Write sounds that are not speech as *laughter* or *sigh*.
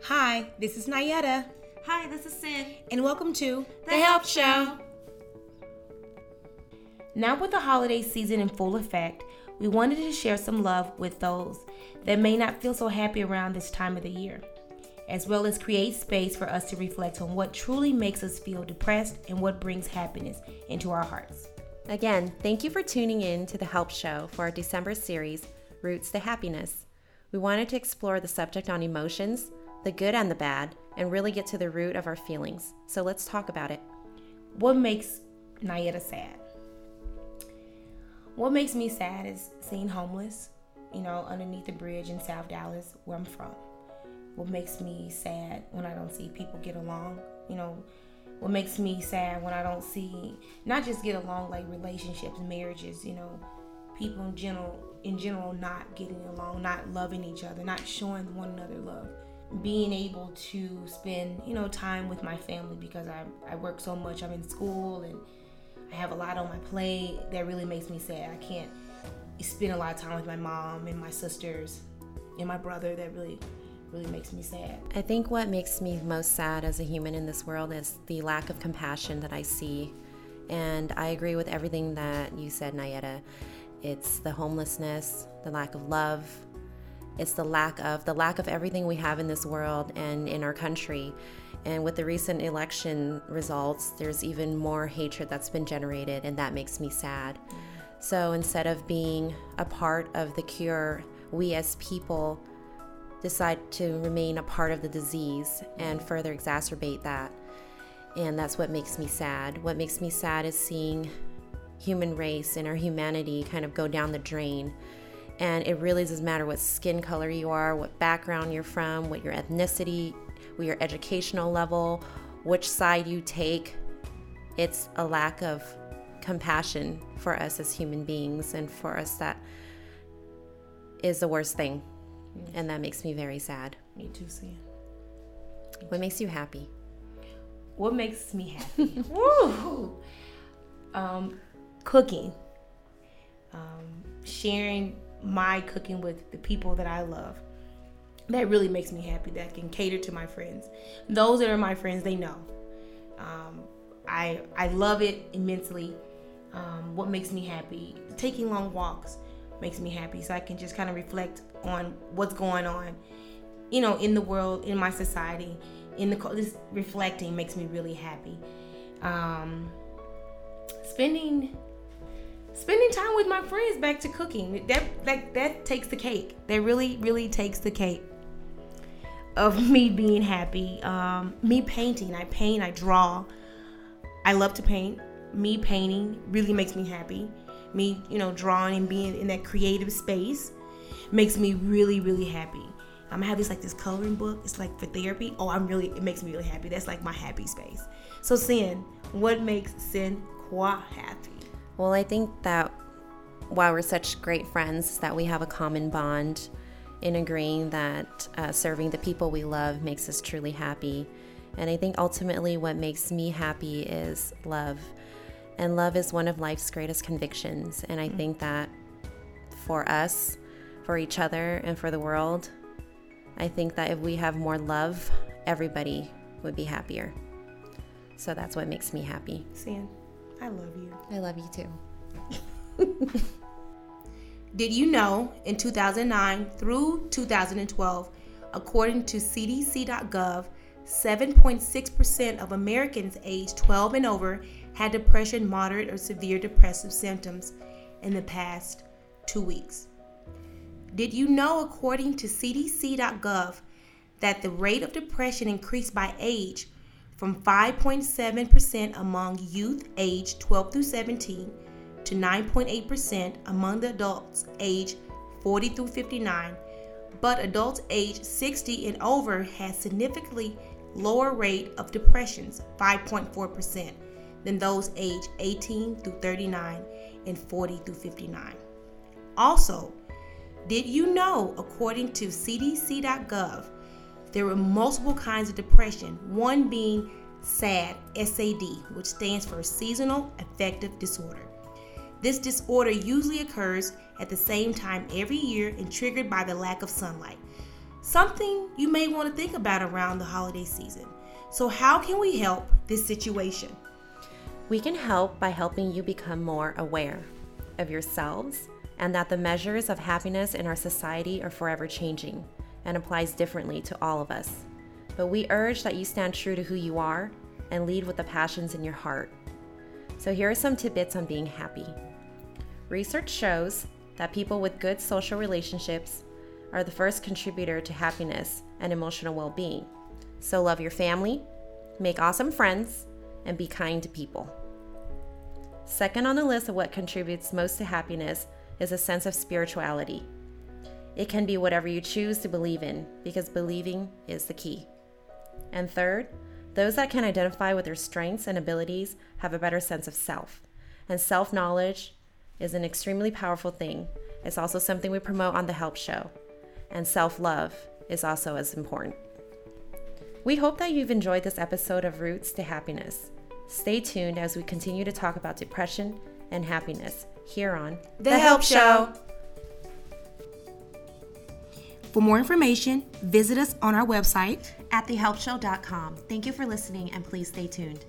Hi, this is Nayetta. Hi, this is Sin. And welcome to The, Help Show. Now, with the holiday season in full effect, we wanted to share some love with those that may not feel so happy around this time of the year, as well as create space for us to reflect on what truly makes us feel depressed and what brings happiness into our hearts. Again, thank you for tuning in to the Help Show for our December series, Roots to Happiness. We wanted to explore the subject on emotions, the good and the bad, and really get to the root of our feelings. So let's talk about it. What makes Nayetta sad? What makes me sad is seeing homeless, you know, underneath the bridge in South Dallas, where I'm from. What makes me sad when I don't see people get along, you know, what makes me sad when I don't see not just get along like relationships, marriages, you know, people in general in general not getting along, not loving each other, not showing one another love. Being able to spend, you know, time with my family because I, I work so much. I'm in school and I have a lot on my plate that really makes me sad. I can't spend a lot of time with my mom and my sisters and my brother. That really, really makes me sad. I think what makes me most sad as a human in this world is the lack of compassion that I see. And I agree with everything that you said, Nayetta. It's the homelessness, the lack of love, it's the lack of the lack of everything we have in this world and in our country. And with the recent election results, there's even more hatred that's been generated, and that makes me sad. So instead of being a part of the cure, we as people decide to remain a part of the disease and further exacerbate that. And that's what makes me sad. What makes me sad is seeing human race and our humanity kind of go down the drain. And it really doesn't matter what skin color you are, what background you're from, what your ethnicity, what your educational level, which side you take. It's a lack of compassion for us as human beings, and for us, that is the worst thing. And that makes me very sad. Me too, Sam. What makes you happy? What makes me happy? *laughs* Woo! Um, cooking. Um, sharing my cooking with the people that I love. That really makes me happy. That can cater to my friends. Those that are my friends, they know. Um, I I love it immensely. Um, what makes me happy? Taking long walks makes me happy, so I can just kind of reflect on what's going on, you know, in the world, in my society, in the this reflecting makes me really happy. Um, spending spending time with my friends back to cooking. That like that takes the cake. That really really takes the cake of *laughs* me being happy. Um, me painting. I paint i draw. I love to paint. Me painting really makes me happy. Me you know drawing and being in that creative space makes me really really happy. Um, i have this like this coloring book. It's like for therapy. Oh i'm really it makes me really happy. That's like my happy space. So sin what makes sin qua happy Well, I think that while we're such great friends, that we have a common bond in agreeing that uh, serving the people we love makes us truly happy. And I think ultimately what makes me happy is love. And love is one of life's greatest convictions. And I think that for us, for each other, and for the world, I think that if we have more love, everybody would be happier. So that's what makes me happy. sin i love you I love you too. *laughs* Did you know in 2009 through 2012, according to CDC.gov, 7.6% of Americans aged 12 and over had depression, moderate, or severe depressive symptoms in the past two weeks? Did you know, according to CDC.gov, that the rate of depression increased by age from 5.7% among youth aged 12 through 17 to 9.8% among the adults aged 40 through 59, but adults aged 60 and over had significantly lower rate of depressions, 5.4%, than those aged 18 through 39 and 40 through 59. Also, did you know, according to CDC.gov, there were multiple kinds of depression, one being SAD, SAD, which stands for Seasonal Affective Disorder. This disorder usually occurs at the same time every year and triggered by the lack of sunlight. something you may want to think about around the holiday season. So, how can we help this situation? We can help by helping you become more aware of yourselves and that the measures of happiness in our society are forever changing and applies differently to all of us. But we urge that you stand true to who you are and lead with the passions in your heart. So here are some tidbits on being happy. Research shows that people with good social relationships are the first contributor to happiness and emotional well being. So love your family, make awesome friends, and be kind to people. Second on the list of what contributes most to happiness is a sense of spirituality. It can be whatever you choose to believe in, because believing is the key. And third, those that can identify with their strengths and abilities have a better sense of self. And self knowledge is an extremely powerful thing. It's also something we promote on the Help Show. And self love is also as important. We hope that you've enjoyed this episode of Roots to Happiness. Stay tuned as we continue to talk about depression and happiness here on The, Help Show. For more information, visit us on our website At thehelpshow.com. Thank you for listening and please stay tuned.